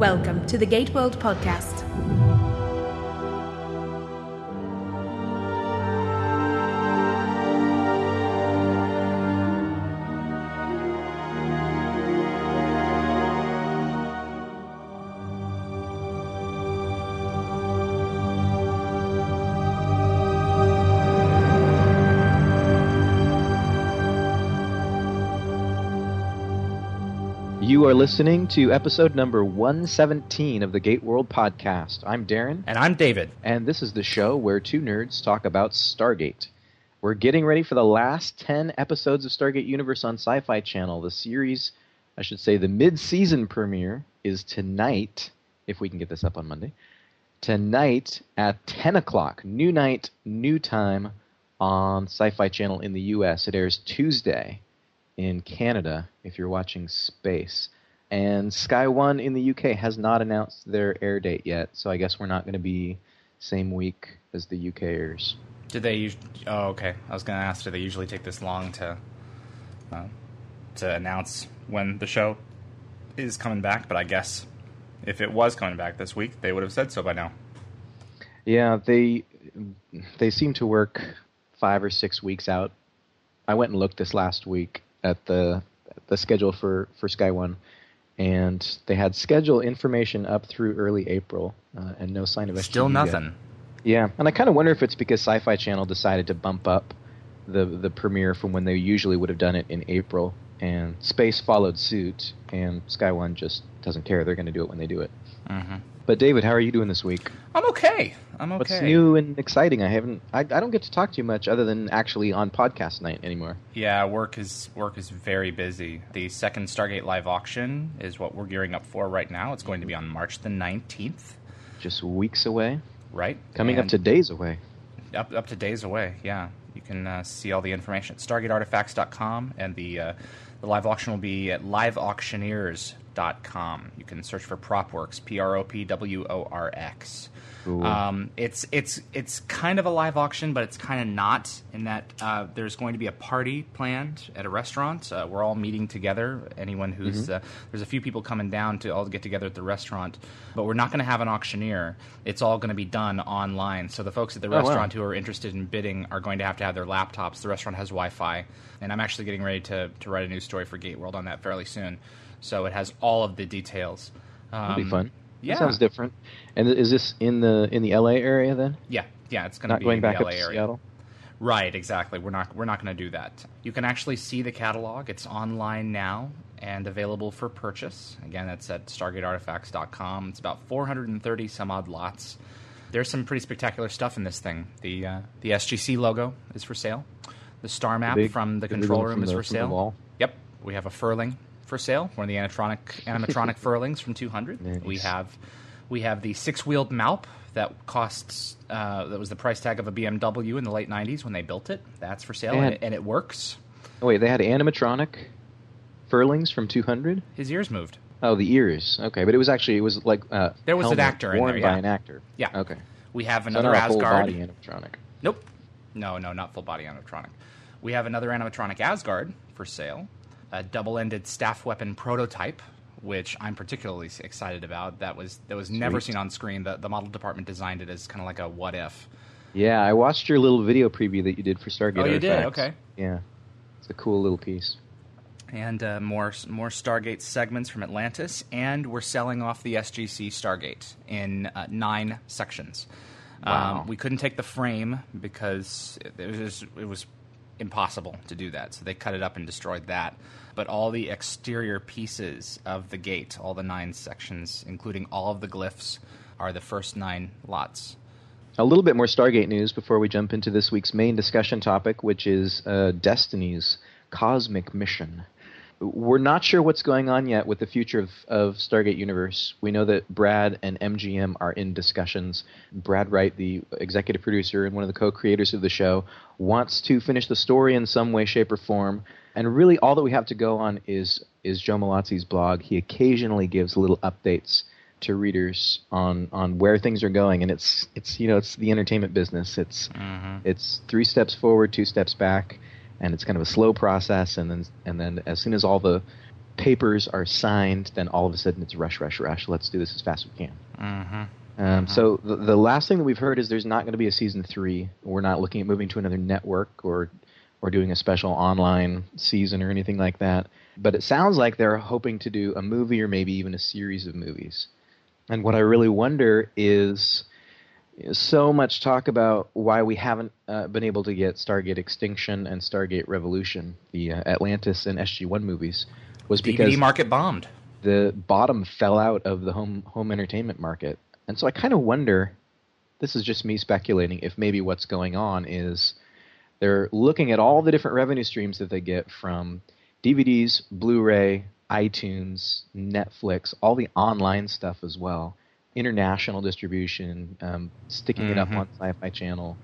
Welcome to the GateWorld Podcast. You are listening to episode number 117 of the GateWorld Podcast. I'm Darren, And I'm David. and this is the show where two nerds talk about Stargate. We're getting ready for the last 10 episodes of Stargate Universe on Sci Fi Channel. The series, I should say, the mid season premiere is tonight, if we can get this up on Monday. Tonight at 10 o'clock, new night, new time on Sci Fi Channel in the US. It airs Tuesday in Canada if you're watching Space. And Sky One in the UK has not announced their air date yet, so I guess we're not going to be same week as the UKers. Did they? Us- oh, okay. I was going to ask. Do they usually take this long to uh, to announce when the show is coming back? But I guess if it was coming back this week, they would have said so by now. Yeah, they they seem to work five or six weeks out. I went and looked this last week at the the schedule for for Sky One, and they had schedule information up through early April, uh, and no sign of SGU Still yet. nothing. Yeah, and I kind of wonder if it's because Sci-Fi Channel decided to bump up the the premiere from when they usually would have done it in April, and Space followed suit, and Sky One just doesn't care. They're going to do it when they do it. hmm But David, how are you doing this week? I'm okay. I'm okay. What's new and exciting? I haven't. I, I don't get to talk to you much other than actually on podcast night anymore. Yeah, work is work is very busy. The second Stargate live auction is what we're gearing up for right now. It's going to be on March the 19th, Just weeks away, right? coming up to days away. up up to days away. Yeah, you can uh, see all the information at StargateArtifacts.com, and the uh, the live auction will be at LiveAuctioneers.com. You can search for PropWorx, P R O P W O R X. Um, it's it's it's kind of a live auction, but it's kind of not in that uh, there's going to be a party planned at a restaurant. Uh, we're all meeting together. Anyone who's uh, there's a few people coming down to all get together at the restaurant, but we're not going to have an auctioneer. It's all going to be done online. So the folks at the Oh, wow. restaurant who are interested in bidding are going to have to have their laptops. The restaurant has Wi-Fi, and I'm actually getting ready to to write a news story for GateWorld on that fairly soon. So it has all of the details. Um, It'll be fun. Yeah, That sounds different. And is this in the in the LA area then? yeah, yeah. It's going to Not be going in back the up LA to area. Seattle. Right, exactly. We're not we're not going to do that. You can actually see the catalog. It's online now and available for purchase. Again, that's at StargateArtifacts.com. It's about 430 some odd lots. There's some pretty spectacular stuff in this thing. The uh, the SGC logo is for sale. The star map big- from the the control room from is the- for sale. Yep, we have a furling for sale. One of the animatronic animatronic furlings from 200. Nice. We have we have the six wheeled Malp that costs uh, that was the price tag of a BMW in the late 90s when they built it. That's for sale and it, and it works. Oh wait, they had animatronic furlings from 200. His ears moved. Oh, the ears. Okay, but it was actually it was like uh, There was an actor in worn there, by yeah. an actor. Yeah. Okay. We have So another not a full Asgard. body animatronic. Nope. No, no, not full body animatronic. We have another animatronic Asgard for sale. A double-ended staff weapon prototype, which I'm particularly excited about. That was that was never Sweet. seen on screen. The the model department designed it as kind of like a what if. Yeah, I watched your little video preview that you did for Stargate. Oh, you did? Okay. Yeah, it's a cool little piece. and uh, more more Stargate segments from Atlantis, and we're selling off the SGC Stargate in uh, nine sections. Wow. Um, we couldn't take the frame because it, it was just, it was impossible to do that, so they cut it up and destroyed that. But all the exterior pieces of the gate, all the nine sections, including all of the glyphs, are the first nine lots. A little bit more Stargate news before we jump into this week's main discussion topic, which is uh, Destiny's cosmic mission. We're not sure what's going on yet with the future of, of Stargate Universe. We know that Brad and MGM are in discussions. Brad Wright, the executive producer and one of the co creators of the show, wants to finish the story in some way, shape, or form. And really, all that we have to go on is, is Joe Mallozzi's blog. He occasionally gives little updates to readers on on where things are going and it's it's you know it's the entertainment business it's it's three steps forward two steps back and it's kind of a slow process and then and then as soon as all the papers are signed, then all of a sudden it's rush, rush, rush. Let's do this as fast as we can. Mm-hmm. Um, So the, the last thing that we've heard is there's not going to be a season three. We're not looking at moving to another network or or doing a special online season or anything like that. But it sounds like they're hoping to do a movie or maybe even a series of movies. And what I really wonder is so much talk about why we haven't uh, been able to get Stargate Extinction and Stargate Revolution, the uh, Atlantis and SG-1 movies, was because DVD market bombed. the bottom fell out of the home home entertainment market. And so I kind of wonder this is just me speculating if maybe what's going on is they're looking at all the different revenue streams that they get from DVDs, Blu-ray, iTunes, Netflix, all the online stuff as well, international distribution, um, sticking it up Mhm. on Sci-Fi Channel,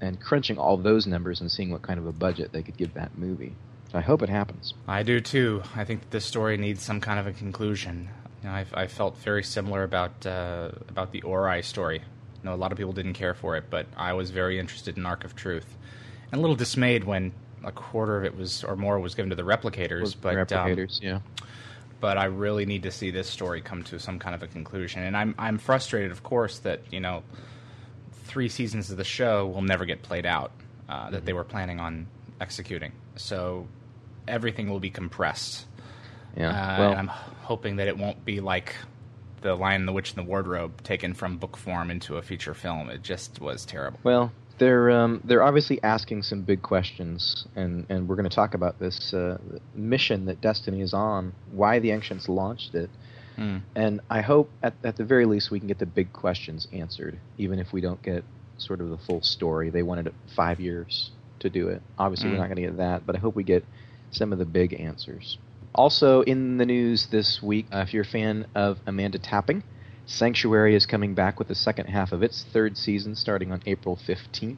and crunching all those numbers and seeing what kind of a budget they could give that movie. So I hope it happens. I do too. I think that this story needs some kind of a conclusion. You know, I, I felt very similar about uh, about the Ori story. You know, a lot of people didn't care for it, but I was very interested in Ark of Truth, and a little dismayed when a quarter of it was or more was given to the replicators. but um, replicators, yeah. but I really need to see this story come to some kind of a conclusion. And I'm I'm frustrated, of course, that you know three seasons of the show will never get played out uh, that they were planning on executing. So everything will be compressed. Yeah. Uh, well, and I'm hoping that it won't be like the Lion, the Witch, and the Wardrobe taken from book form into a feature film. It just was terrible. Well, they're um, they're obviously asking some big questions, and, and we're going to talk about this uh, mission that Destiny is on, why the Ancients launched it, Hmm. and I hope at at the very least we can get the big questions answered, even if we don't get sort of the full story. They wanted five years to do it. Obviously, Mm. we're not going to get that, but I hope we get some of the big answers. Also in the news this week, uh, if you're a fan of Amanda Tapping, Sanctuary is coming back with the second half of its third season starting on April 15th.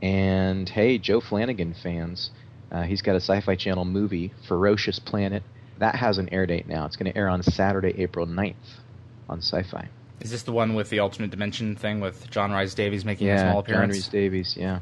And hey, Joe Flanigan fans, uh, he's got a Sci Fi Channel movie, Ferocious Planet. That has an air date now. It's going to air on Saturday, April 9th on Sci Fi. Is this the one with the alternate dimension thing with John Rhys Davies making a Yeah, small John appearance? Rhys Davies, yeah.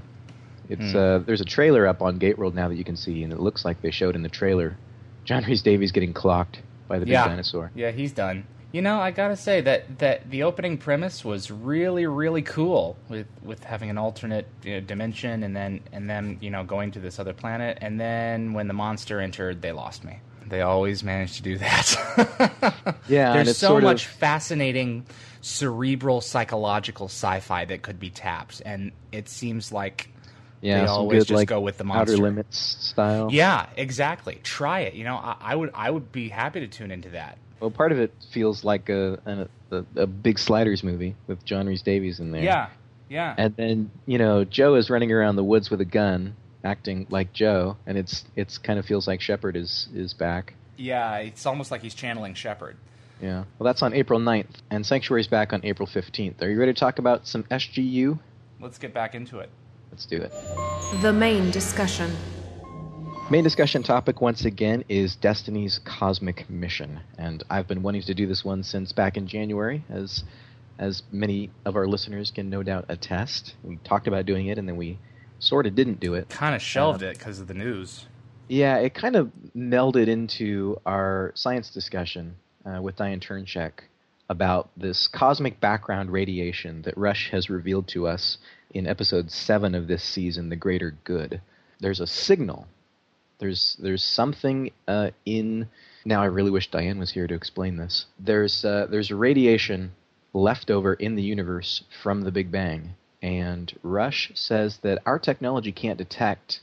It's Hmm. uh, there's a trailer up on GateWorld now that you can see, and it looks like they showed in the trailer John Rhys Davies getting clocked by the big yeah. dinosaur. Yeah, he's done. You know, I gotta say that, that the opening premise was really, really cool with with having an alternate you know, dimension and then and then you know going to this other planet and then when the monster entered, they lost me. They always manage to do that. Yeah, there's it's so sort of- much fascinating cerebral psychological sci-fi that could be tapped, and it seems like Yeah, they always good just like go with the Outer. Limits style. Yeah, exactly. Try it. You know, I, I would I would be happy to tune into that. Well, part of it feels like a a, a, a big Sliders movie with John Rhys Davies in there. Yeah, yeah. And then you know Joe is running around the woods with a gun, acting like Joe, and it's it's kind of feels like Shepard is is back. Yeah, it's almost like he's channeling Shepard. Yeah. Well, that's on April 9th, and Sanctuary's back on April 15th. Are you ready to talk about some SGU? Let's get back into it. Let's do it. The main discussion. Main discussion topic once again is Destiny's cosmic mission, and I've been wanting to do this one since back in January, as as many of our listeners can no doubt attest. We talked about doing it, and then we sort of didn't do it. Kind of shelved it because of the news. Yeah, it kind of melded into our science discussion uh, with Diane Turnshek about this cosmic background radiation that Rush has revealed to us in episode seven of this season, "The Greater Good." There's a signal. There's there's something uh, in. Now I really wish Diane was here to explain this. There's uh, there's radiation left over in the universe from the Big Bang, and Rush says that our technology can't detect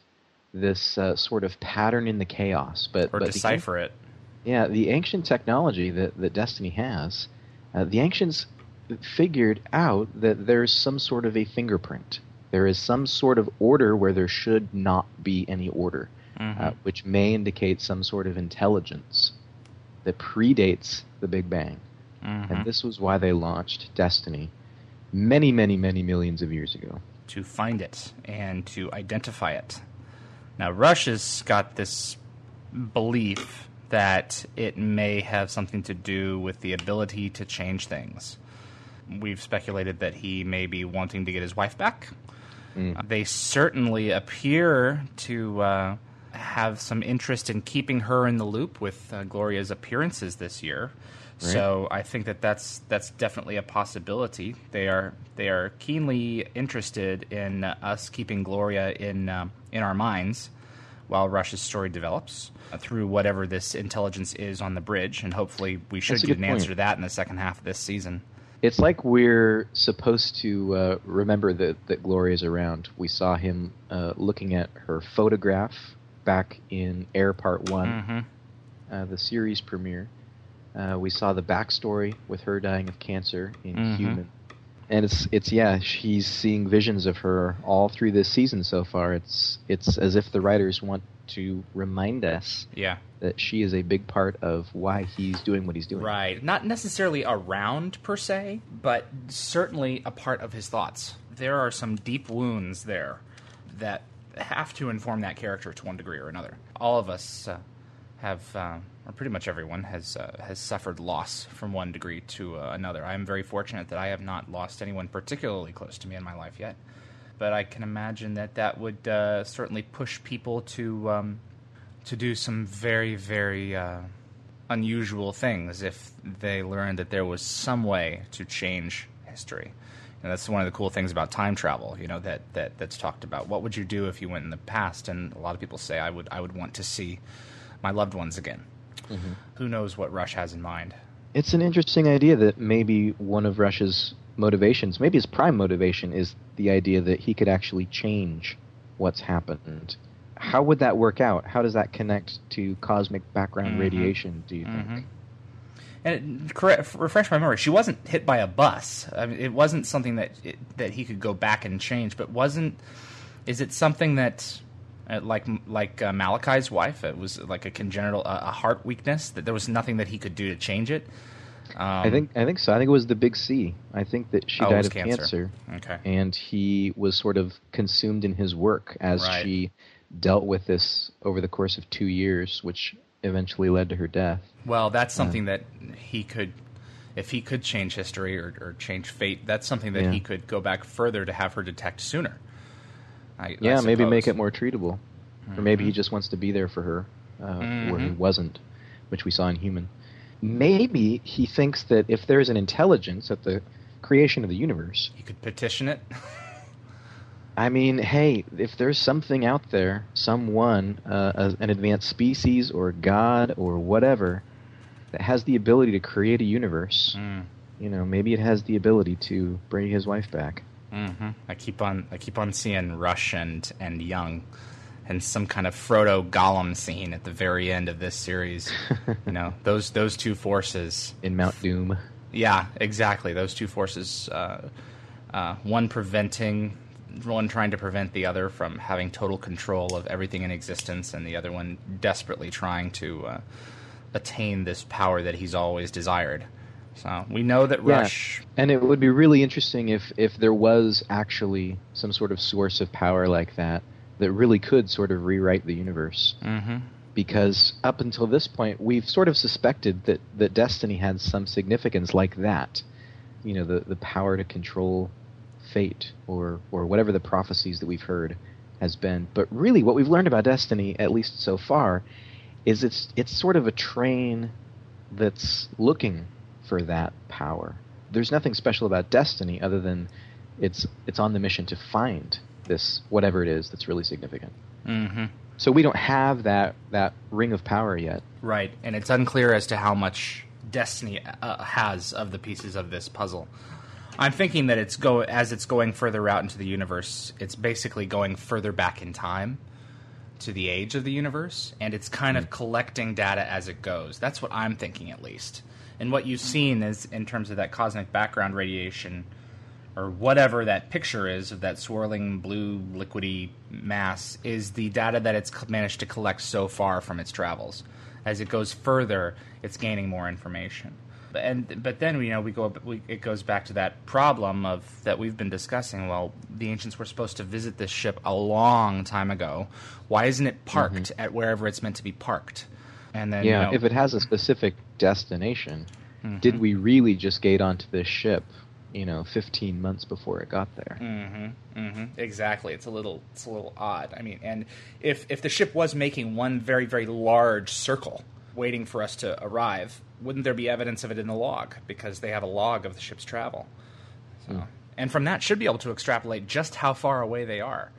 this uh, sort of pattern in the chaos, but Or but the- decipher it. yeah, the ancient technology that, that Destiny has, uh, the ancients figured out that there's some sort of a fingerprint. There is some sort of order where there should not be any order, Mhm. uh, which may indicate some sort of intelligence that predates the Big Bang. Mhm. And this was why they launched Destiny many, many, many millions of years ago. to find it and to identify it. Now, Rush has got this belief that it may have something to do with the ability to change things. We've speculated that he may be wanting to get his wife back. Mm. They certainly appear to uh, have some interest in keeping her in the loop with uh, Gloria's appearances this year. Right. So I think that that's that's definitely a possibility. They are they are keenly interested in uh, us keeping Gloria in uh, in our minds while Rush's story develops uh, through whatever this intelligence is on the bridge, and hopefully we should get an point. answer to that in the second half of this season. It's like we're supposed to uh, remember that that Gloria's around. We saw him uh, looking at her photograph back in Air Part One, mm-hmm. Uh, the series premiere. Uh, we saw the backstory with her dying of cancer in mm-hmm. Human and it's it's yeah she's seeing visions of her all through this season so far it's it's as if the writers want to remind us yeah. that she is a big part of why he's doing what he's doing. Right. Not necessarily around per se but certainly a part of his thoughts. There are some deep wounds there that have to inform that character to one degree or another. All of us uh, have uh, or pretty much everyone has uh, has suffered loss from one degree to uh, another. I am very fortunate that I have not lost anyone particularly close to me in my life yet, but I can imagine that that would uh, certainly push people to um, to do some very very uh, unusual things if they learned that there was some way to change history. And that's one of the cool things about time travel, you know, that, that that's talked about. What would you do if you went in the past? And a lot of people say I would I would want to see my loved ones again Mm-hmm. Who knows what Rush has in mind? It's an interesting idea that maybe one of Rush's motivations, maybe his prime motivation, is the idea that he could actually change what's happened. How would that work out? How does that connect to cosmic background mm-hmm. radiation, do you mm-hmm. think? And correct, refresh my memory. She wasn't hit by a bus. I mean, it wasn't something that it, that he could go back and change. But wasn't? Is it something that uh, like like uh, Malachi's wife. It was like a congenital uh, a heart weakness that there was nothing that he could do to change it. Um, I think I think so. I think it was the big C. I think that she oh, died of cancer. cancer. Okay. And he was sort of consumed in his work as right. she dealt with this over the course of two years, which eventually led to her death. Well, that's uh, something uh, that he could, if he could change history or, or change fate, that's something that yeah. he could go back further to have her detect sooner. I, yeah, I maybe make it more treatable, mm-hmm. or maybe he mm-hmm. just wants to be there for her, uh, mm-hmm. where he mm-hmm. wasn't, which we saw in Human. Maybe he thinks that if there is an intelligence at the creation of the universe, he could petition it. I mean, hey, if there's something out there, someone, uh, an advanced species or God or whatever, that has the ability to create a universe, mm. you know, maybe it has the ability to bring his wife back. Mm-hmm. I keep on I keep on seeing Rush and and Young, and some kind of Frodo Gollum scene at the very end of this series. you know those those two forces in Mount Doom. Yeah, exactly. Those two forces, uh, uh, one preventing, one trying to prevent the other from having total control of everything in existence, and the other one desperately trying to uh, attain this power that he's always desired. So we know that Rush. Yeah. And it would be really interesting if, if there was actually some sort of source of power like that that really could sort of rewrite the universe. Mm-hmm. Because up until this point, we've sort of suspected that, that destiny had some significance like that. You know, the, the power to control fate or, or whatever the prophecies that we've heard has been. But really, what we've learned about destiny, at least so far, is it's, it's sort of a train that's looking for that power. There's nothing special about Destiny other than it's it's on the mission to find this whatever it is that's really significant. Mm-hmm. So we don't have that that ring of power yet. Right, and it's unclear as to how much Destiny uh, has of the pieces of this puzzle. I'm thinking that it's go as it's going further out into the universe. It's basically going further back in time to the age of the universe, and it's kind of hmm. collecting data as it goes. That's what I'm thinking, at least and what you've seen is in terms of that cosmic background radiation or whatever that picture is of that swirling blue liquidy mass is the data that it's managed to collect so far from its travels as it goes further it's gaining more information and but then you know we go we, it goes back to that problem of that we've been discussing well the ancients were supposed to visit this ship a long time ago why isn't it parked mm-hmm. at wherever it's meant to be parked and then yeah, you know, if it has a specific destination, mm-hmm. did we really just gate onto this ship you know 15 months before it got there. Mm-hmm. Mm-hmm. Exactly. It's a little it's a little odd. I mean, and if if the ship was making one very very large circle waiting for us to arrive, wouldn't there be evidence of it in the log because they have a log of the ship's travel? So, Mm. and from that should be able to extrapolate just how far away they are.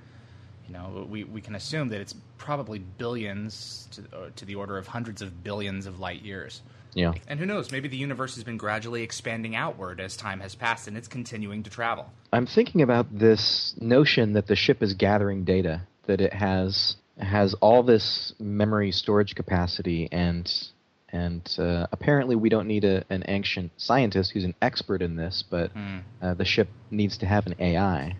You know, we, we can assume that it's probably billions to, uh, to the order of hundreds of billions of light years. Yeah. And who knows, maybe the universe has been gradually expanding outward as time has passed and it's continuing to travel. I'm thinking about this notion that the ship is gathering data, that it has has all this memory storage capacity, and and uh, apparently we don't need a, an ancient scientist who's an expert in this, but uh, the ship needs to have an AI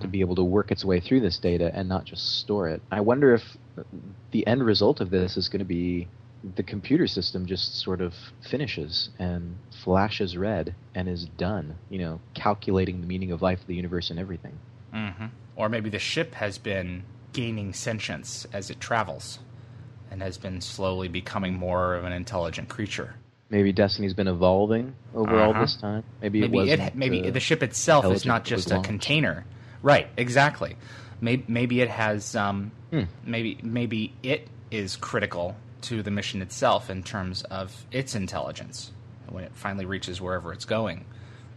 to be able to work its way through this data and not just store it. I wonder if the end result of this is going to be the computer system just sort of finishes and flashes red and is done, you know, calculating the meaning of life, the universe, and everything. hmm Or maybe the ship has been gaining sentience as it travels and has been slowly becoming more of an intelligent creature. Maybe Destiny's been evolving over all Uh-huh. this time. Maybe, Maybe it it, maybe uh, the ship itself is not just a launched. container. Right, exactly. Maybe, maybe it has um, Hmm. maybe maybe it is critical to the mission itself in terms of its intelligence. When it finally reaches wherever it's going,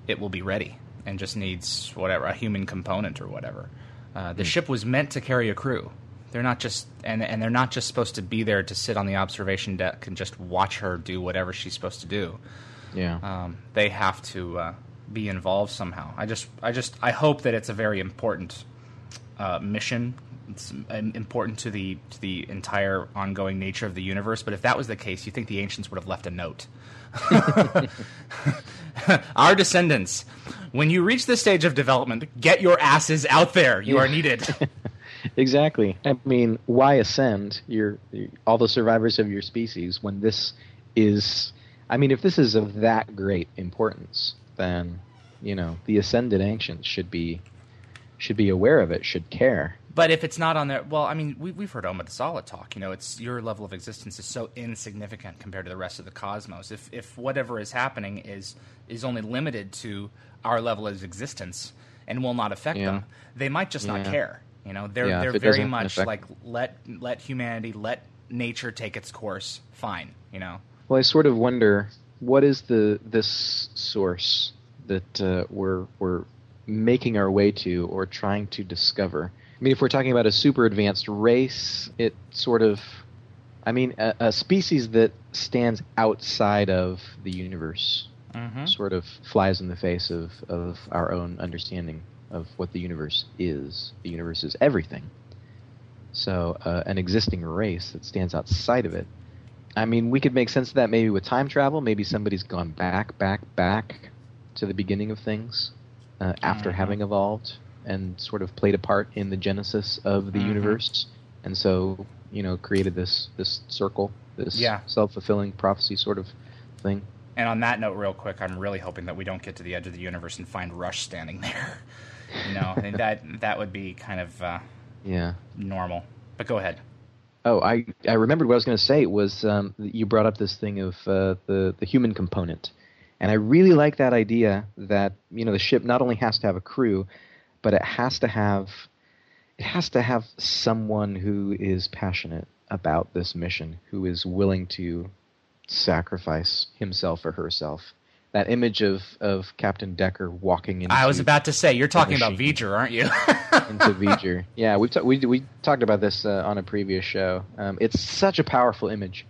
it will be ready and just needs whatever a human component or whatever. Uh, the ship was meant to carry a crew. They're not just and and they're not just supposed to be there to sit on the observation deck and just watch her do whatever she's supposed to do Yeah. um, they have to uh, be involved somehow. I just, I just, I hope that it's a very important uh, mission. It's important to the to the entire ongoing nature of the universe. But if that was the case, you think the ancients would have left a note. Our descendants, when you reach this stage of development, get your asses out there. You are needed. Exactly. I mean, why ascend your all the survivors of your species when this is? I mean, if this is of that great importance, then you know the ascended ancients should be should be aware of it, should care. But if it's not on there, well, I mean, we, we've heard Oma talk. You know, it's your level of existence is so insignificant compared to the rest of the cosmos. If if whatever is happening is is only limited to our level of existence and will not affect Yeah. them, they might just not care. You know, they're Yeah, they're very much affect- like let let humanity, let nature take its course. Fine, you know. Well, I sort of wonder what is the this source that uh, we're we're making our way to or trying to discover. I mean, if we're talking about a super advanced race, it sort of, I mean, a, a species that stands outside of the universe Mm-hmm. sort of flies in the face of, of our own understanding of what the universe is. The universe is everything. So, uh, an existing race that stands outside of it. I mean, we could make sense of that maybe with time travel. Maybe somebody's gone back, back, back to the beginning of things uh, after Mhm. having evolved and sort of played a part in the genesis of the Mhm. universe, and so you know created this this circle, this Yeah. self fulfilling prophecy sort of thing. And on that note, real quick, I'm really hoping that we don't get to the edge of the universe and find Rush standing there. You know, that that would be kind of uh, Yeah. normal. But go ahead. Oh, I, I remembered what I was going to say. Was um, you brought up this thing of uh, the the human component, and I really like that idea that you know the ship not only has to have a crew, but it has to have it has to have someone who is passionate about this mission, who is willing to sacrifice himself or herself. That image of, of Captain Decker walking into I was about to say, you're talking about. V'ger, aren't you? into V'ger. Yeah, we've ta- we we talked about this uh, on a previous show. Um, it's such a powerful image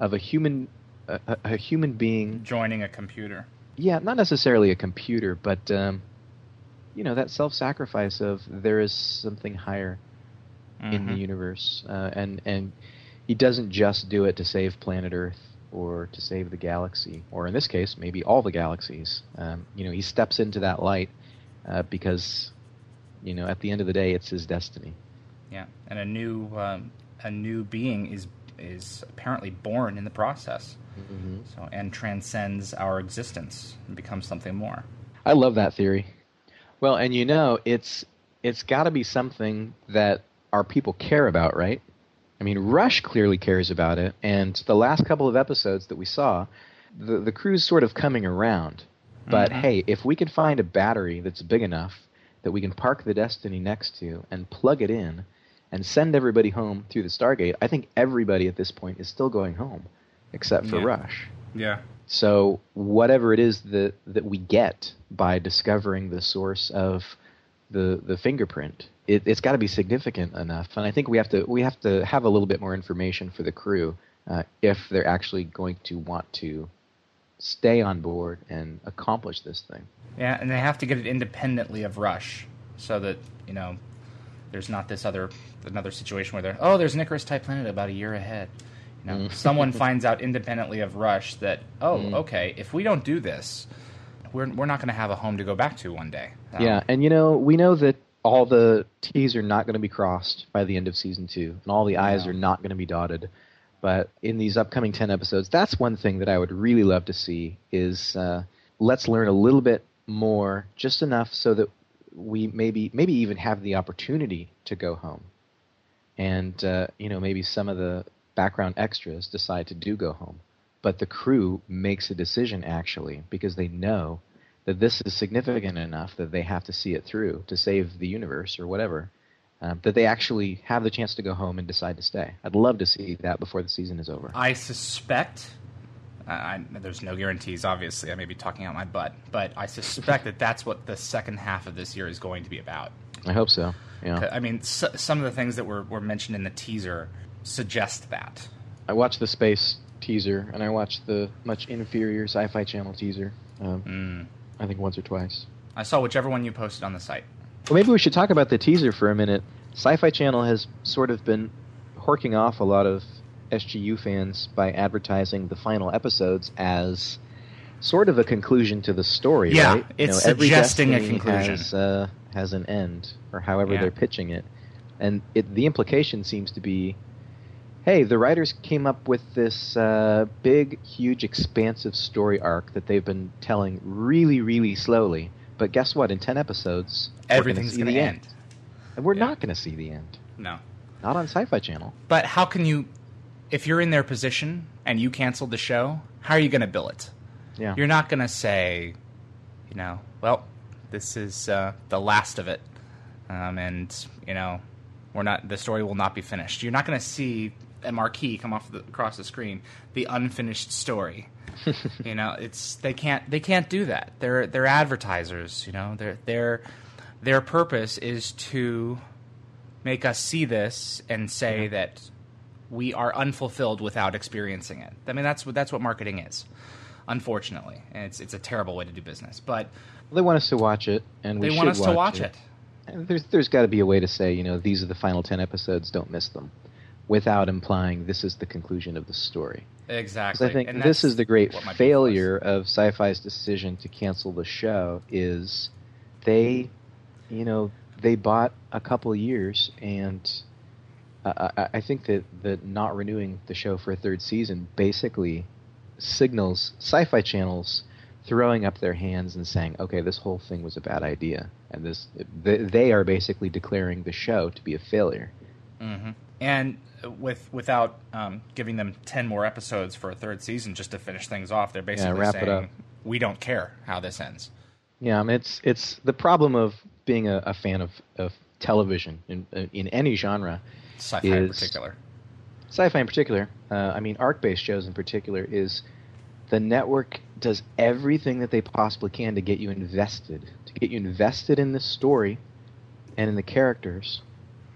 of a human a, a- human being. Joining a computer. Yeah, not necessarily a computer, but um, you know that self-sacrifice of there is something higher in the Mhm. universe, uh, and and he doesn't just do it to save planet Earth or to save the galaxy, or in this case, maybe all the galaxies. Um, you know, he steps into that light uh, because you know at the end of the day, it's his destiny. Yeah, and a new um, a new being is is apparently born in the process. Mm-hmm. So and transcends our existence and becomes something more. I love that theory. Well, and you know, it's it's got to be something that our people care about, right? I mean, Rush clearly cares about it, and the last couple of episodes that we saw, the the crew's sort of coming around. But Mhm. hey, if we can find a battery that's big enough that we can park the Destiny next to and plug it in and send everybody home through the Stargate, I think everybody at this point is still going home, except for Yeah. Rush. Yeah. So whatever it is that that we get by discovering the source of the the fingerprint, it, it's got to be significant enough. And I think we have to we have to have a little bit more information for the crew uh, if they're actually going to want to stay on board and accomplish this thing. Yeah, and they have to get it independently of Rush, so that you know there's not this other another situation where they're oh there's an Icarus type planet about a year ahead. You know, Mm. someone finds out independently of Rush that oh Mm. okay if we don't do this, we're we're not going to have a home to go back to one day. Um, Yeah, and you know we know that all the T's are not going to be crossed by the end of season two, and all the I's No. are not going to be dotted. But in these upcoming ten episodes, that's one thing that I would really love to see is uh, let's learn a little bit more, just enough so that we maybe maybe even have the opportunity to go home, and uh, you know maybe some of the background extras decide to do go home, but the crew makes a decision actually because they know that this is significant enough that they have to see it through to save the universe or whatever, um, that they actually have the chance to go home and decide to stay. I'd love to see that before the season is over. I suspect. I, I, there's no guarantees, obviously. I may be talking out my butt, but I suspect that that's what the second half of this year is going to be about. I hope so. Yeah. I mean, s- some of the things that were, were mentioned in the teaser suggest that. I watched the space teaser and I watched the much inferior Sci-Fi Channel teaser. Um, Mm. I think once or twice. I saw whichever one you posted on the site. Well, maybe we should talk about the teaser for a minute. Sci-Fi Channel has sort of been horking off a lot of SGU fans by advertising the final episodes as sort of a conclusion to the story. Yeah, right? it's every suggesting a conclusion. Has, uh, has an end, or however Yeah. they're pitching it, and it, the implication seems to be, hey, the writers came up with this uh, big, huge, expansive story arc that they've been telling really, really slowly. But guess what? In ten episodes, Everything's going to the end. and we're Yeah. not going to see the end. No. Not on Sci-Fi Channel. But how can you, if you're in their position and you canceled the show, how are you going to bill it? Yeah. You're not going to say, you know, well, this is uh, the last of it, um, and you know, we're not. The story will not be finished. You're not going to see a marquee come off the, across the screen, the unfinished story. you know, it's they can't they can't do that. They're they're advertisers. You know, their their their purpose is to make us see this and say that we are unfulfilled without experiencing it. I mean, that's what that's what marketing is, unfortunately, and it's it's a terrible way to do business. But They want us to watch it, and we they should want us to watch it. it. And there's there's got to be a way to say, you know, these are the final ten episodes. Don't miss them, without implying this is the conclusion of the story. Because Exactly. I think And this is the great what might be failure of Sci-Fi's decision to cancel the show. Is they, you know, they bought a couple years, and I, I, I think that that not renewing the show for a third season basically signals Sci-Fi channels throwing up their hands and saying, "Okay, this whole thing was a bad idea," and this they, they are basically declaring the show to be a failure. hmm And with without um, giving them ten more episodes for a third season just to finish things off, they're basically it saying we don't care how this ends. Yeah, I mean, it's it's the problem of being a, a fan of, of television in in any genre, Sci-fi in particular. sci-fi in particular. Uh, I mean, arc-based shows in particular is the network does everything that they possibly can to get you invested, to get you invested in the story and in the characters,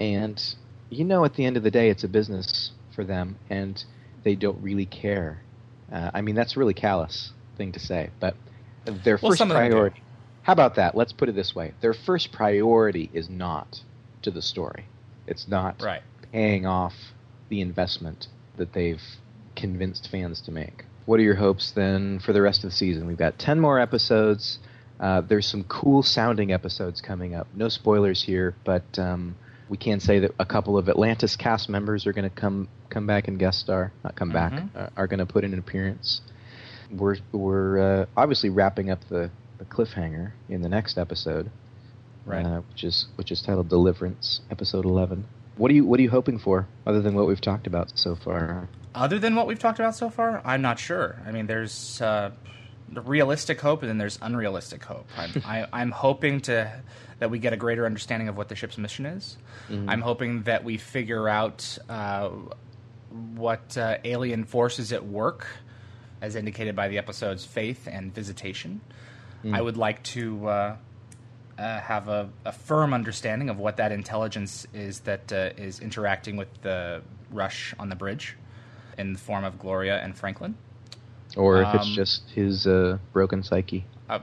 and you know, at the end of the day, it's a business for them, and they don't really care. Uh, I mean, that's a really callous thing to say, but their Well, first some of them do. priority. How about that? Let's put it this way: their first priority is not to the story. It's not Right. Paying off the investment that they've convinced fans to make. What are your hopes then for the rest of the season? We've got 10 more episodes. Uh, there's some cool sounding episodes coming up. No spoilers here, but um, we can say that a couple of Atlantis cast members are going to come come back and guest star. Not come back, Mhm. uh, are going to put in an appearance. We're we're uh, obviously wrapping up the, the cliffhanger in the next episode Right. uh, which is which is titled Deliverance, episode eleven. What are you What are you hoping for, other than what we've talked about so far? Other than what we've talked about so far, I'm not sure. I mean, there's uh, realistic hope and then there's unrealistic hope. I'm, I, I'm hoping to that we get a greater understanding of what the ship's mission is. Mm-hmm. I'm hoping that we figure out uh, what uh, alien forces at work, as indicated by the episodes Faith and Visitation. I would like to uh, have a, a firm understanding of what that intelligence is that uh, is interacting with the rush on the bridge in the form of Gloria and Franklin. Or if it's Um, just his uh, broken psyche. Uh,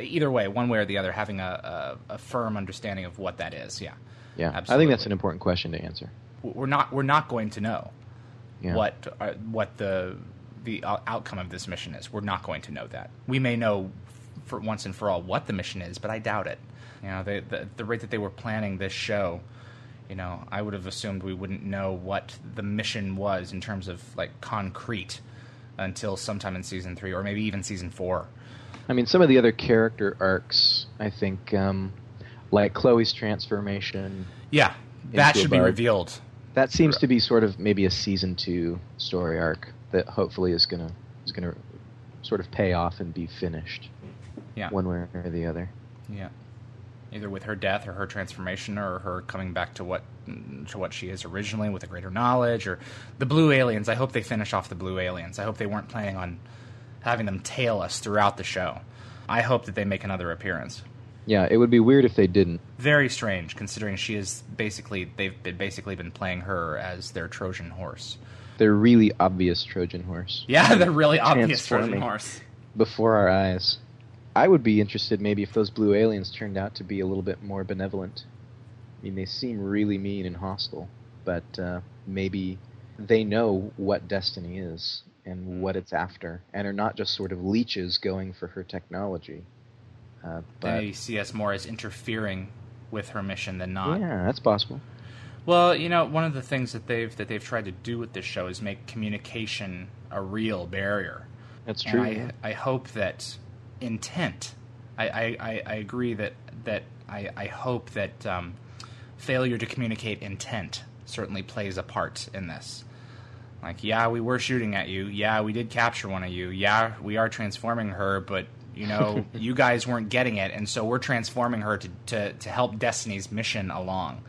either way, one way or the other, having a, a, a firm understanding of what that is. Yeah, Yeah, I think that's an important question to answer. we're not we're not going to know Yeah. what uh, what the the uh, outcome of this mission is. We're not going to know that. We may know for once and for all what the mission is, but I doubt it. You know, they, the the rate that they were planning this show, you know, I would have assumed we wouldn't know what the mission was in terms of like concrete until sometime in season three or maybe even season four. I mean, some of the other character arcs, I think, um, like Chloe's transformation, Yeah, that should be revealed. that seems to be sort of maybe a season two story arc that hopefully is gonna is gonna sort of pay off and be finished Yeah. one way or the other. Yeah, either with her death or her transformation, or her coming back to what to what she is originally with a greater knowledge, or the blue aliens. I hope they finish off the blue aliens. I hope they weren't planning on having them tail us throughout the show. I hope that they make another appearance. Yeah, it would be weird if they didn't. Very strange, considering she is basically they've been basically been playing her as their Trojan horse. They're really obvious Trojan horse Yeah, the really obvious Trojan horse. before our eyes. I would be interested maybe if those blue aliens turned out to be a little bit more benevolent. I mean, they seem really mean and hostile, but uh, maybe they know what destiny is and what it's after, and are not just sort of leeches going for her technology. Uh, but They see us more as interfering with her mission than not. yeah, that's possible. Well, you know, one of the things that they've that they've tried to do with this show is make communication a real barrier. That's true. I, yeah. I hope that intent. I, I, I, agree that that I, I hope that um, failure to communicate intent certainly plays a part in this. Like, yeah, we were shooting at you. Yeah, we did capture one of you. Yeah, we are transforming her, but you know, you guys weren't getting it, and so we're transforming her to to, to help Destiny's mission along.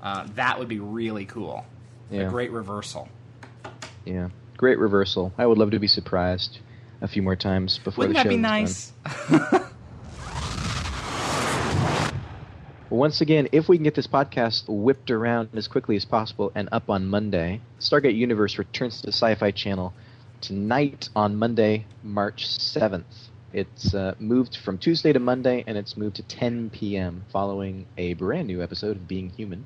Uh, that would be really cool. A great reversal. Yeah, great reversal. I would love to be surprised a few more times before the show. Wouldn't that be show is done. nice? Well, once again, if we can get this podcast whipped around as quickly as possible and up on Monday, Stargate Universe returns to the Sci Fi Channel tonight on Monday, March 7th. It's uh, moved from Tuesday to Monday, and it's moved to 10 p.m. following a brand new episode of Being Human.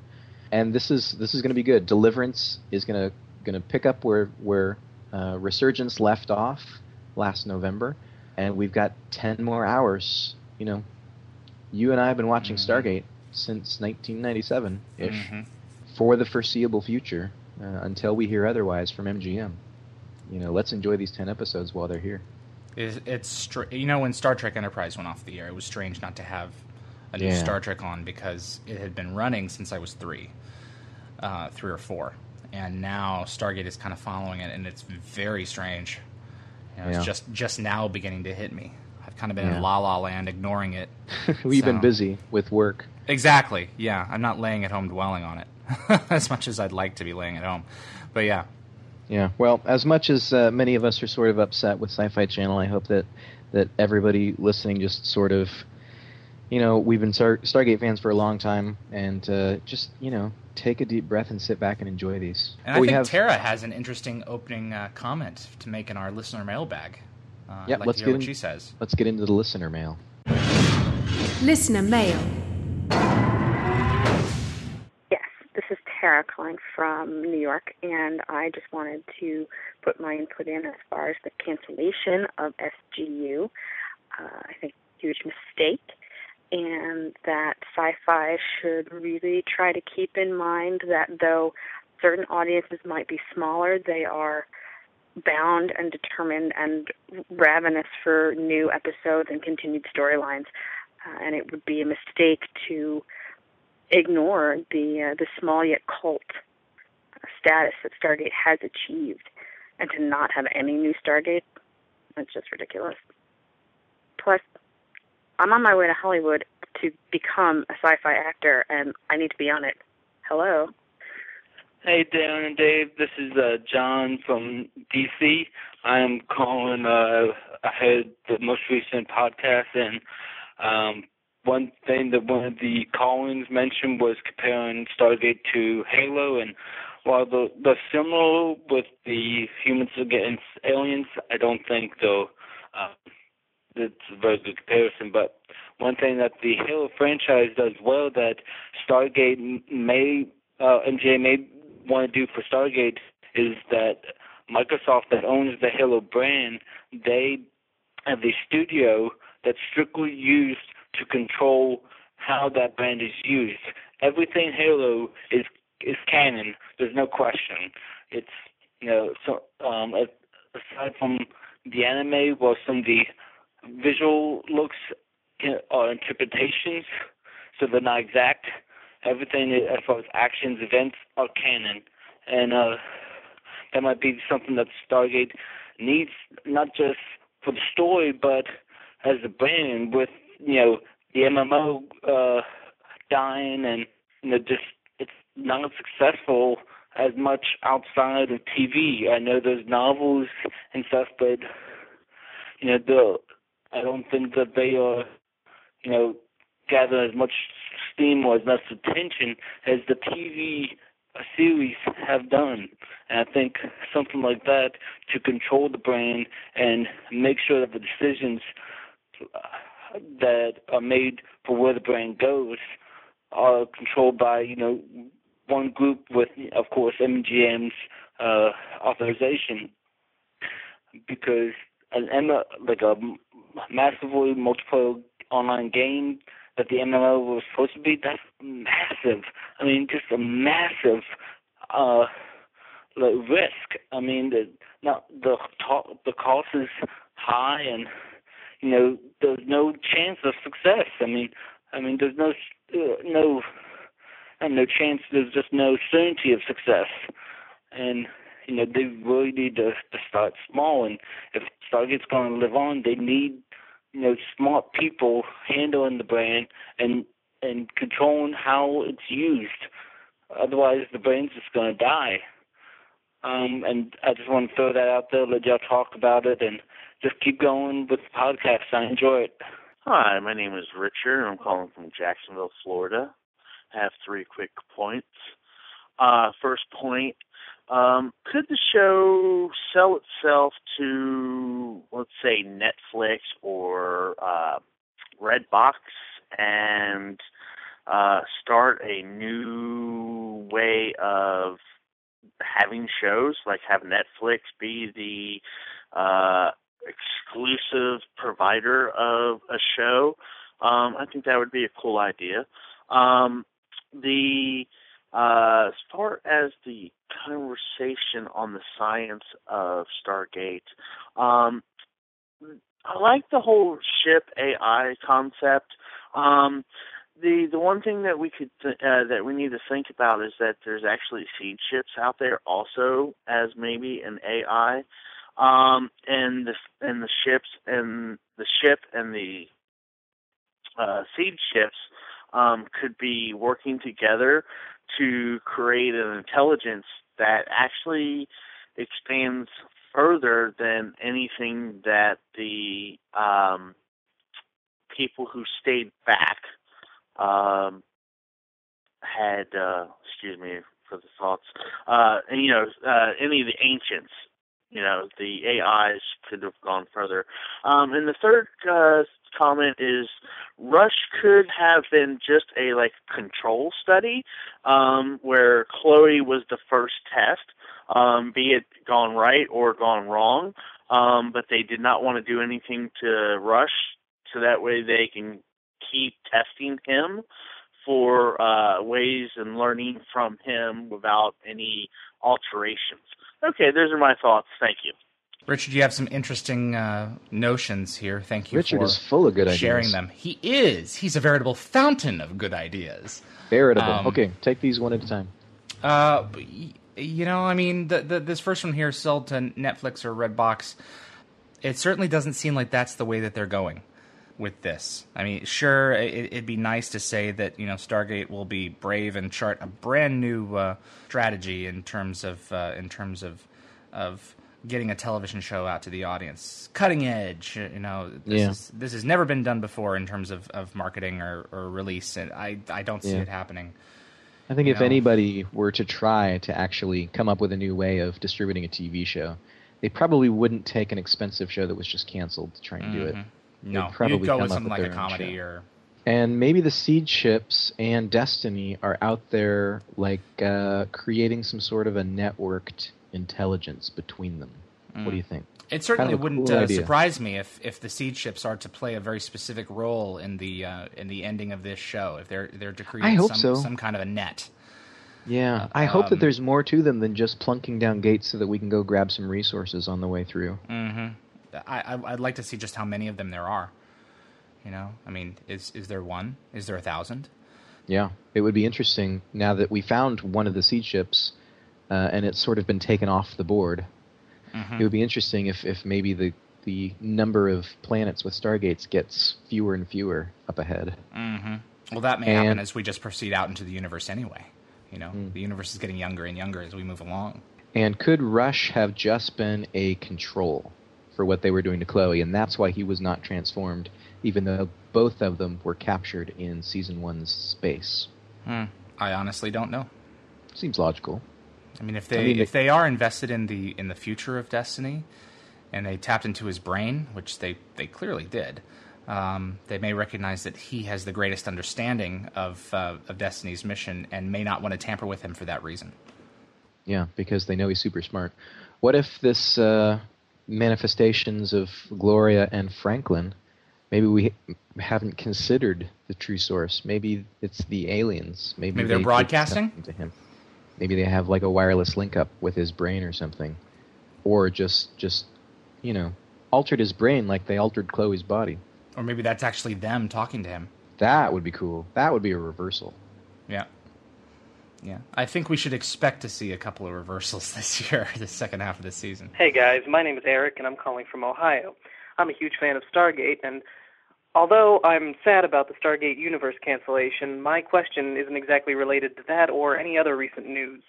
And this is this is going to be good. Deliverance is going to going to pick up where where uh, Resurgence left off last November, and we've got 10 more hours. You know, you and I have been watching Mhm. Stargate since 1997 ish Mhm. for the foreseeable future uh, until we hear otherwise from MGM. You know, let's enjoy these 10 episodes while they're here. It's, it's str- you know when Star Trek Enterprise went off the air, it was strange not to have a new Yeah. Star Trek on because it had been running since I was three, uh, three or four, and now Stargate is kind of following it, and it's very strange. You know, Yeah. It's just just now beginning to hit me. I've kind of been Yeah. in la la land, ignoring it. We've been busy with work. Exactly. Yeah, I'm not laying at home dwelling on it as much as I'd like to be laying at home, but yeah. Yeah. Well, as much as uh, many of us are sort of upset with Sci-Fi Channel, I hope that that everybody listening just sort of, you know, we've been Star- Stargate fans for a long time, and uh, just you know, take a deep breath and sit back and enjoy these. And I we think have, Tara has an interesting opening uh, comment to make in our listener mailbag. Uh, Yeah, I'd like let's to hear get what in- she says. Let's get into the listener mail. Listener mail. Yes, this is Tara calling from New York, and I just wanted to put my input in as far as the cancellation of SGU. Uh, I think huge mistake, and that sci-fi should really try to keep in mind that though certain audiences might be smaller, they are bound and determined and ravenous for new episodes and continued storylines. Uh, and it would be a mistake to ignore the uh, the small yet cult status that Stargate has achieved, and to not have any new Stargate, that's just ridiculous. Plus, I'm on my way to Hollywood to become a sci-fi actor, and I need to be on it. Hello. Hey, Darren and Dave. This is uh, John from DC. I'm calling uh, ahead the most recent podcast, and um, one thing that one of the callings mentioned was comparing Stargate to Halo, and while the the similar with the humans against aliens, I don't think though uh, it's a very good comparison. But one thing that the Halo franchise does well that Stargate may uh, MGM may want to do for Stargate is that Microsoft that owns the Halo brand, they have a studio that's strictly used to control how that brand is used. Everything Halo is is canon. There's no question. It's you know so um aside from the anime, well some of the visual looks or interpretations, so they're not exact. Everything as far as actions, events are canon, and uh, that might be something that Stargate needs, not just for the story, but as a brand with you know the MMO uh, dying and you know just it's not successful as much outside of TV. I know there's novels and stuff, but you know the I don't think that they are you know gather as much steam or as much attention as the TV series have done. And I think something like that to control the brand and make sure that the decisions that are made for where the brand goes are controlled by you know one group with of course MGM's uh, authorization because an MMO like a massively multiplayer online game that the MMO was supposed to be that's massive. I mean just a massive uh like risk. I mean the now the the cost is high and you know, there's no chance of success. I mean, I mean, there's no uh, no and no chance. There's just no certainty of success, and you know they really need to, to start small. And if Stargate's going to live on, they need you know smart people handling the brand and and controlling how it's used. Otherwise, the brand's just going to die. Um, and I just want to throw that out there, let y'all talk about it, and just keep going with the podcast. I enjoy it. Hi, my name is Richard. I'm calling from Jacksonville, Florida. I have three quick points. Uh, first point um, could the show sell itself to, let's say, Netflix or uh, Redbox and uh, start a new way of having shows, like have Netflix be the uh, exclusive provider of a show. Um, I think that would be a cool idea. Um, the uh, as far as the conversation on the science of Stargate, um, I like the whole ship AI concept. Um, the the one thing that we could th- uh, that we need to think about is that there's actually seed ships out there also as maybe an AI um, and the and the ships and the ship and the uh, seed ships um, could be working together to create an intelligence that actually expands further than anything that the um, people who stayed back um, had. Uh, excuse me for the thoughts. Uh, and you know, uh, any of the ancients you know the AIs could have gone further. Um, and the third uh, comment is Rush could have been just a like control study um, where Chloe was the first test, um, be it gone right or gone wrong. Um, but they did not want to do anything to Rush, so that way they can keep testing him for uh, ways and learning from him without any alterations. Okay, those are my thoughts. Thank you. Richard, you have some interesting uh, notions here. Thank you Richard for is full of good sharing ideas. them. He is. He's a veritable fountain of good ideas. Veritable. Um, okay, take these one at a time. Uh, you know, I mean, the, the, this first one here, sold to Netflix or Redbox, it certainly doesn't seem like that's the way that they're going. With this. I mean, sure, it, would be nice to say that you know Stargate will be brave and chart a brand new uh, strategy in terms of uh, in terms of of getting a television show out to the audience, cutting edge. You know, this Yeah. is, this has never been done before in terms of, of marketing or, or release, and I I don't see Yeah. it happening. I think You if know. anybody were to try to actually come up with a new way of distributing a TV show, they probably wouldn't take an expensive show that was just canceled to try and do it. No, probably you'd go come with up something with like a comedy show. or And maybe the Seed Ships and Destiny are out there, like uh, creating some sort of a networked intelligence between them. What do you think? It certainly Kind of wouldn't cool uh, surprise me if, if the seed ships are to play a very specific role in the uh, in the ending of this show. If they're they're to create I hope some, so. some kind of a net. Yeah, I hope um, that there's more to them than just plunking down gates so that we can go grab some resources on the way through. hmm I, I I'd like to see just how many of them there are. You know, I mean, is is there one? Is there a thousand? Yeah, it would be interesting now that we found one of the seed ships, uh, and it's sort of been taken off the board. Mhm. It would be interesting if, if maybe the the number of planets with stargates gets fewer and fewer up ahead. hmm Well, that may happen as we just proceed out into the universe anyway. You know, Mm. the universe is getting younger and younger as we move along. And could Rush have just been a control for what they were doing to Chloe, and that's why he was not transformed, even though both of them were captured in season one's space? Hmm. I honestly don't know. Seems logical. I mean, if they mean, if they- they are invested in the in the future of Destiny, and they tapped into his brain, which they they clearly did, um, they may recognize that he has the greatest understanding of uh, of Destiny's mission, and may not want to tamper with him for that reason. Yeah, because they know he's super smart. What if this uh, manifestations of Gloria and Franklin? Maybe we haven't considered the true source. Maybe it's the aliens. Maybe, Maybe they're they broadcasting? to him. Maybe they have like a wireless link up with his brain or something, or just just you know altered his brain like they altered Chloe's body. Or maybe that's actually them talking to him. That would be cool. That would be a reversal. Yeah. Yeah. I think we should expect to see a couple of reversals this year, the second half of the season. Hey guys, my name is Eric and I'm calling from Ohio. I'm a huge fan of Stargate and although I'm sad about the Stargate universe cancellation, my question isn't exactly related to that or any other recent news.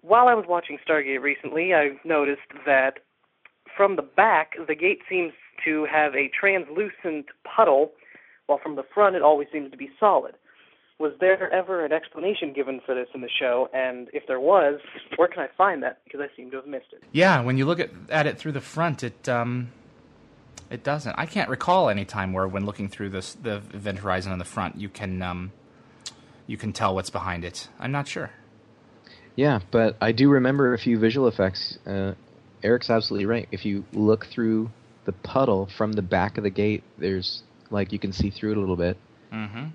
While I was watching Stargate recently, I noticed that from the back, the gate seems to have a translucent puddle, while from the front it always seems to be solid. Was there ever an explanation given for this in the show? And if there was, where can I find that? Because I seem to have missed it. Yeah, when you look at, at it through the front, it um, it doesn't. I can't recall any time where, when looking through this the event horizon on the front, you can um, you can tell what's behind it. I'm not sure. Yeah, but I do remember a few visual effects. Uh, Eric's absolutely right. If you look through the puddle from the back of the gate, there's like you can see through it a little bit. hmm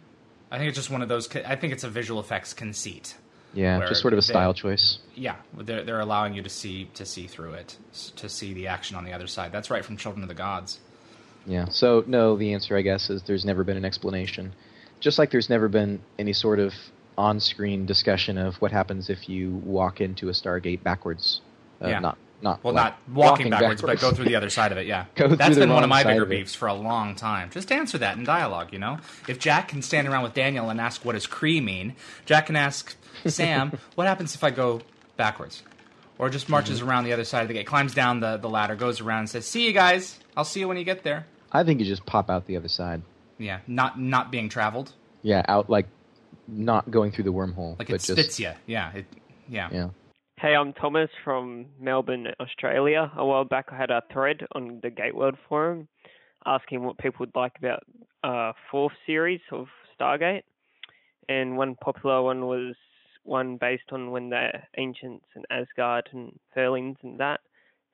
I think it's just one of those. I think it's a visual effects conceit. Yeah, just sort of a they- style choice. Yeah, they're they're allowing you to see to see through it, to see the action on the other side. That's right from Children of the Gods. Yeah. So no, the answer I guess is there's never been an explanation. Just like there's never been any sort of on-screen discussion of what happens if you walk into a Stargate backwards. Uh, Yeah. Not not Well, not walking, backwards, but go through the other side of it. Yeah, that's been one of my bigger of beefs for a long time. Just answer that in dialogue. You know, if Jack can stand around with Daniel and ask what does "kree" mean, Jack can ask Sam, "What happens if I go backwards?" Or just marches Mm-hmm. around the other side of the gate, climbs down the, the ladder, goes around, and says, "See you guys. I'll see you when you get there." I think you just pop out the other side. Yeah, not not being traveled, Yeah, out like not going through the wormhole, like but it just spits you. Yeah, it, yeah. yeah. Hey, I'm Thomas from Melbourne, Australia. A while back, I had a thread on the GateWorld forum asking what people would like about uh, fourth series of Stargate, and one popular one was one based on when the Ancients and Asgard and Furlings and that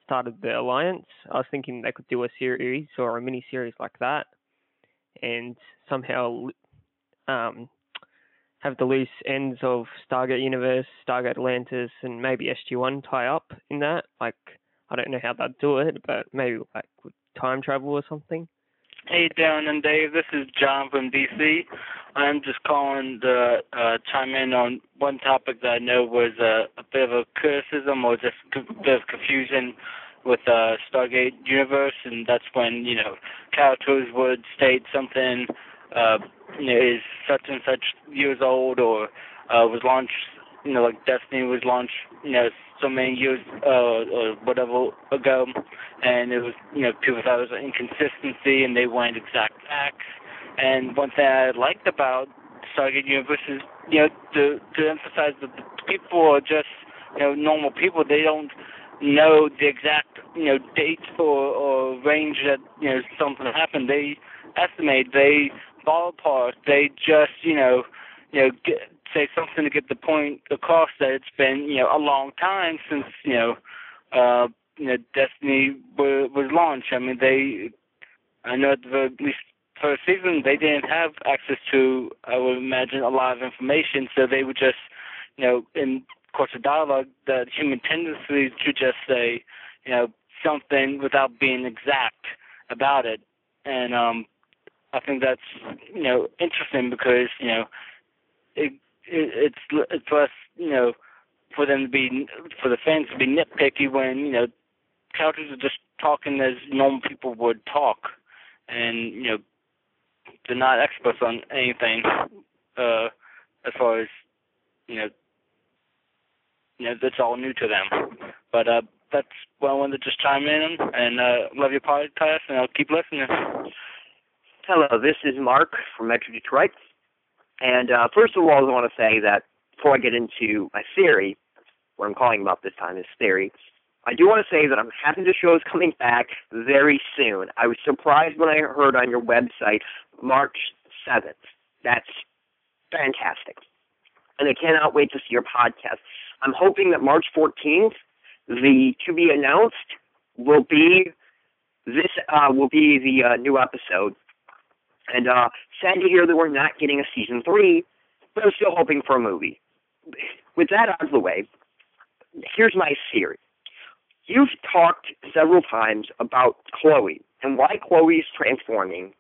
started the alliance. I was thinking they could do a series or a mini series like that, and somehow um, have the loose ends of Stargate Universe, Stargate Atlantis, and maybe SG1 tie up in that. Like, I don't know how they'd do it, but maybe like with time travel or something. Hey, Darren and Dave, this is John from DC. I'm just calling to uh, chime in on one topic that I know was a, a bit of a criticism or just a bit of confusion with uh, Stargate Universe, and that's when you know characters would state something uh, you know, is such and such years old or uh, was launched, you know, like Destiny was launched, you know, so many years uh, or whatever ago, and it was, you know, people thought it was an inconsistency and they wanted exact facts. And one thing I liked about Stargate Universe is, you know, to to emphasize that the people are just, you know, normal people. They don't know the exact, you know, date or, or range that, you know, something happened. They estimate. They ballpark. They just, you know, you know, get, say something to get the point across that it's been, you know, a long time since, you know, uh, you know, Destiny was, was launched. I mean, they, I know at the at least first season they didn't have access to, I would imagine, a lot of information, so they would just, you know, in course of dialogue, the human tendency to just say, you know, something without being exact about it, and um, I think that's you know interesting because you know it, it it's it's less you know for them to be for the fans to be nitpicky when you know characters are just talking as normal people would talk, and you know they're not experts on anything uh, as far as you know you know that's all new to them. But uh, that's what I wanted to just chime in and uh, love your podcast and I'll keep listening. Hello, this is Mark from Metro Detroit. And uh, first of all, I want to say that before I get into my theory, what I'm calling about this time is theory, I do want to say that I'm happy the show is coming back very soon. I was surprised when I heard on your website March 7th. That's fantastic. And I cannot wait to see your podcast. I'm hoping that March 14th, the to be announced, will be this uh, will be the uh, new episode and uh, sad to hear that we're not getting a season three, but I'm still hoping for a movie. With that out of the way, here's my theory. You've talked several times about Chloe and why Chloe is transforming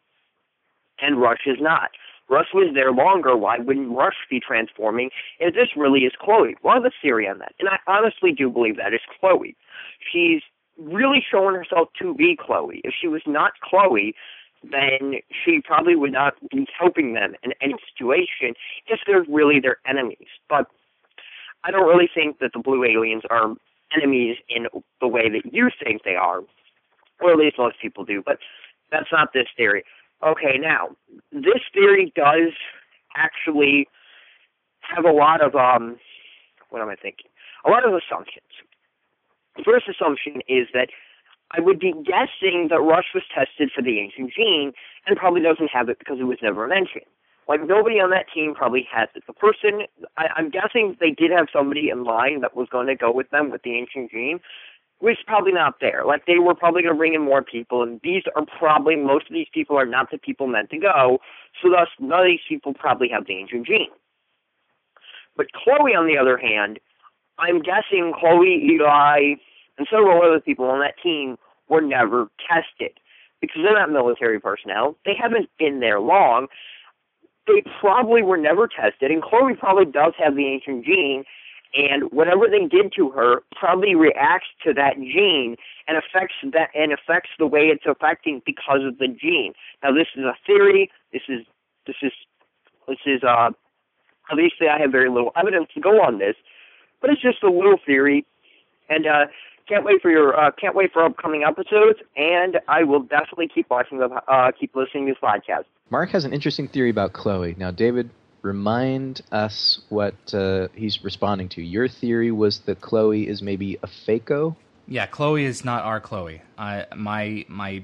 and Rush is not. Rush was there longer. Why wouldn't Rush be transforming? And this really is Chloe. Have a theory on that. And I honestly do believe that is Chloe. She's really showing herself to be Chloe. If she was not Chloe, then she probably would not be helping them in any situation if they're really their enemies. But I don't really think that the blue aliens are enemies in the way that you think they are, or at least most people do. But that's not this theory. Okay, now this theory does actually have a lot of um, what am I thinking? A lot of assumptions. The first assumption is that I would be guessing that Rush was tested for the ancient gene and probably doesn't have it because it was never mentioned. Like nobody on that team probably has it. The person, I, I'm guessing they did have somebody in line that was going to go with them with the ancient gene, was probably not there. Like they were probably going to bring in more people, and these are probably most of these people are not the people meant to go. So thus, none of these people probably have the ancient gene. But Chloe, on the other hand, I'm guessing Chloe, Eli, and several other people on that team were never tested because they're not military personnel. They haven't been there long. They probably were never tested, and Chloe probably does have the ancient gene, and whatever they did to her probably reacts to that gene and affects that and affects the way it's affecting because of the gene. Now, this is a theory. This is this is this is uh obviously I have very little evidence to go on this, but it's just a little theory, and uh can't wait for your uh, can't wait for upcoming episodes, and I will definitely keep watching the uh, keep listening to this podcast. Mark has an interesting theory about Chloe. Now, David, remind us what uh, he's responding to. Your theory was that Chloe is maybe a fako. Yeah, Chloe is not our Chloe. Uh, my my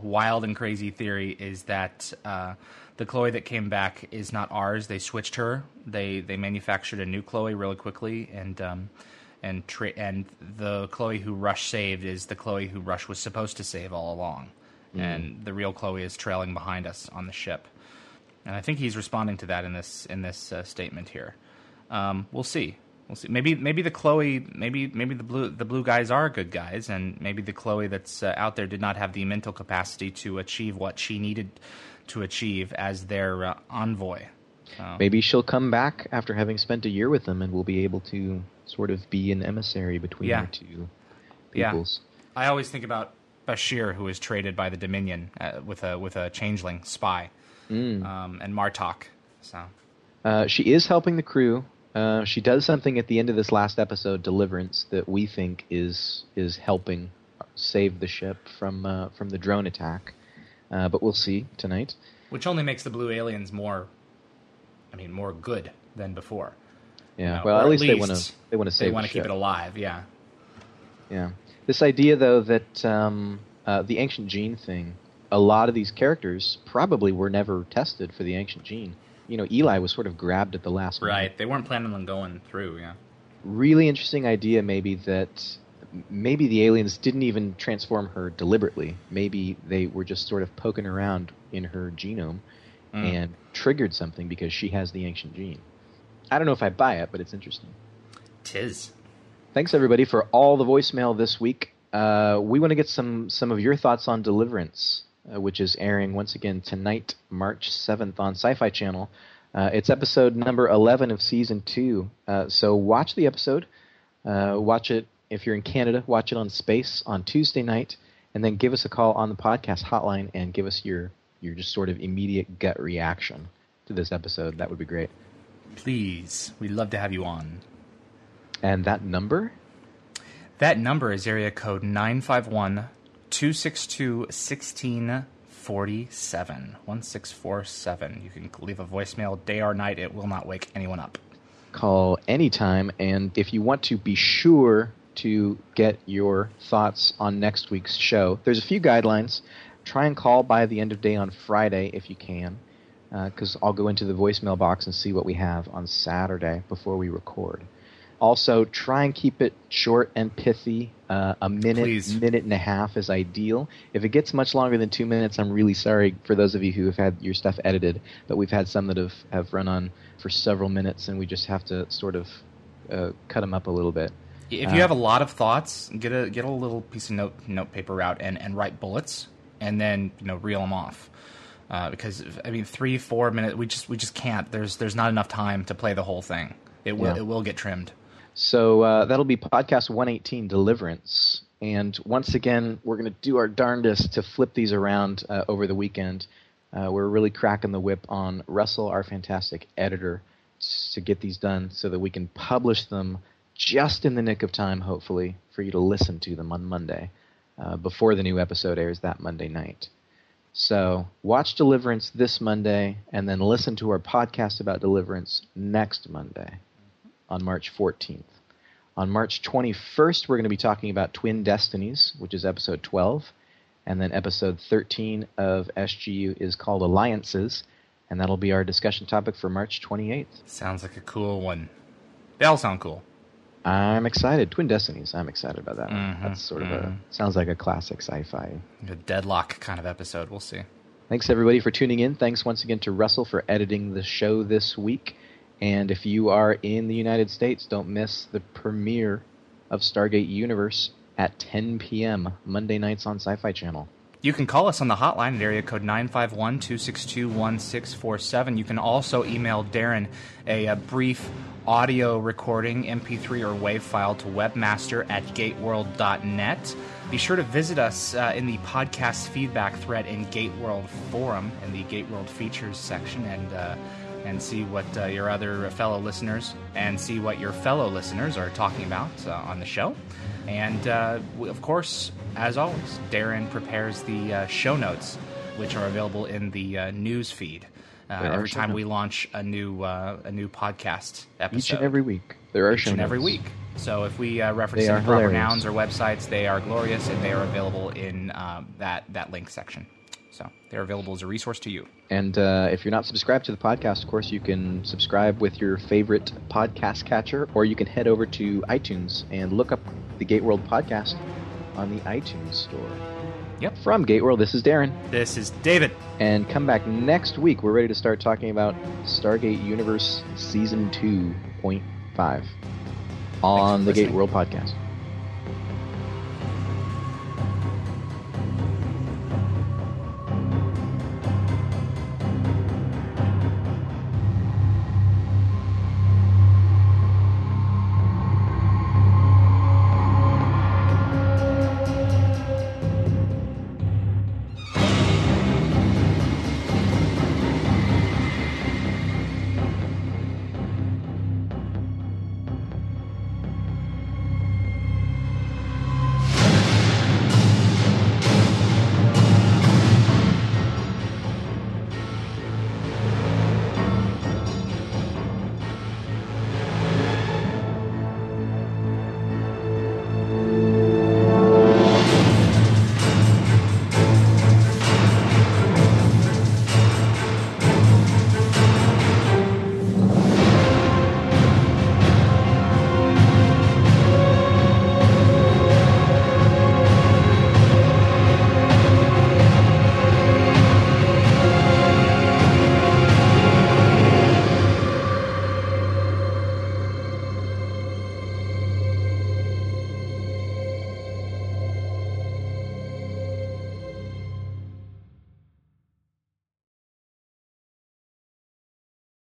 wild and crazy theory is that uh, the Chloe that came back is not ours. They switched her. They they manufactured a new Chloe really quickly, and um, and tra- and the Chloe who Rush saved is the Chloe who Rush was supposed to save all along, mm. and the real Chloe is trailing behind us on the ship. And I think he's responding to that in this in this uh, statement here. Um, we'll see. We'll see. Maybe maybe the Chloe, maybe maybe the blue the blue guys are good guys, and maybe the Chloe that's uh, out there did not have the mental capacity to achieve what she needed to achieve as their uh, envoy. So. Maybe she'll come back after having spent a year with them, and we'll be able to sort of be an emissary between yeah. the two peoples. Yeah. I always think about Bashir, who was traded by the Dominion uh, with a with a changeling spy, Mm. um, and Martok. So Uh, she is helping the crew. Uh, she does something at the end of this last episode, Deliverance, that we think is is helping save the ship from uh, from the drone attack. Uh, but we'll see tonight. which only makes the blue aliens more, I mean, more good than before. Yeah. Know, well, at at least, they want to least they want to save. It. They want to keep ship. it alive. Yeah. Yeah. This idea, though, that um, uh, the ancient gene thing, a lot of these characters probably were never tested for the ancient gene. You know, Eli was sort of grabbed at the last. Right. They weren't planning on going through. Yeah. Really interesting idea, maybe that maybe the aliens didn't even transform her deliberately. Maybe they were just sort of poking around in her genome Mm. and triggered something because she has the ancient gene. I don't know if I buy it, but it's interesting. Tis. Thanks everybody for all the voicemail this week. Uh, we want to get some some of your thoughts on Deliverance, uh, which is airing once again tonight, March seventh on Sci-Fi Channel. Uh, it's episode number eleven of season two. Uh, so watch the episode. Uh, watch it if you're in Canada. Watch it on Space on Tuesday night, and then give us a call on the podcast hotline and give us your your just sort of immediate gut reaction to this episode. That would be great. Please, we'd love to have you on. And that number That number is area code 951 262 1647. 1647. You can leave a voicemail day or night. It will not wake anyone up. call anytime. And if you want to be sure to get your thoughts on next week's show, there's a few guidelines. Try and call by the end of day on Friday if you can, because I'll go into the voicemail box and see what we have on Saturday before we record. Also, try and keep it short and pithy. Uh, a minute, Please. minute and a half is ideal. If it gets much longer than two minutes, I'm really sorry for those of you who have had your stuff edited. But we've had some that have, have run on for several minutes, and we just have to sort of uh, cut them up a little bit. If Uh, you have a lot of thoughts, get a get a little piece of note note paper out and, and write bullets, and then you know reel them off. Uh, because I mean, three four minutes, we just we just can't. There's there's not enough time to play the whole thing. It will Yeah. it will get trimmed. So uh, that'll be podcast 118, Deliverance. And once again, we're going to do our darndest to flip these around uh, over the weekend. Uh, we're really cracking the whip on Russell, our fantastic editor, to get these done so that we can publish them just in the nick of time, hopefully, for you to listen to them on Monday uh, before the new episode airs that Monday night. So watch Deliverance this Monday and then listen to our podcast about Deliverance next Monday on March 14th. On March 21st, we're going to be talking about Twin Destinies, which is episode 12. And then episode 13 of SGU is called Alliances. And that'll be our discussion topic for March 28th. Sounds like a cool one. They all sound cool. I'm excited. Twin Destinies, I'm excited about that. Mhm, That's sort of a, mhm. sounds like a classic sci fi. A deadlock kind of episode. We'll see. Thanks everybody for tuning in. Thanks once again to Russell for editing the show this week. And if you are in the United States, don't miss the premiere of Stargate Universe at 10 p.m. Monday nights on Sci-Fi Channel. You can call us on the hotline at area code 951 262 1647. You can also email Darren a, a brief audio recording, MP3 or WAV file to webmaster at gateworld.net. Be sure to visit us uh, in the podcast feedback thread in GateWorld Forum in the GateWorld features section and uh, and see what uh, your other fellow listeners and see what your fellow listeners are talking about uh, on the show. And uh, of course, as always, Darren prepares the uh, show notes, which are available in the uh, news feed. Uh, every time we launch a new uh, a new podcast episode, Each and every week. There are each show and every week. So if we uh, reference They are any proper nouns or websites, they are glorious and they are available in um, that that link section. So they're available as a resource to you. And uh, if you're not subscribed to the podcast, of course, you can subscribe with your favorite podcast catcher, or you can head over to iTunes and look up the GateWorld podcast on the iTunes store. Yep. From GateWorld, this is Darren. This is David. And come back next week. We're ready to start talking about Stargate Universe Season 2.5 on for the Gate. World podcast.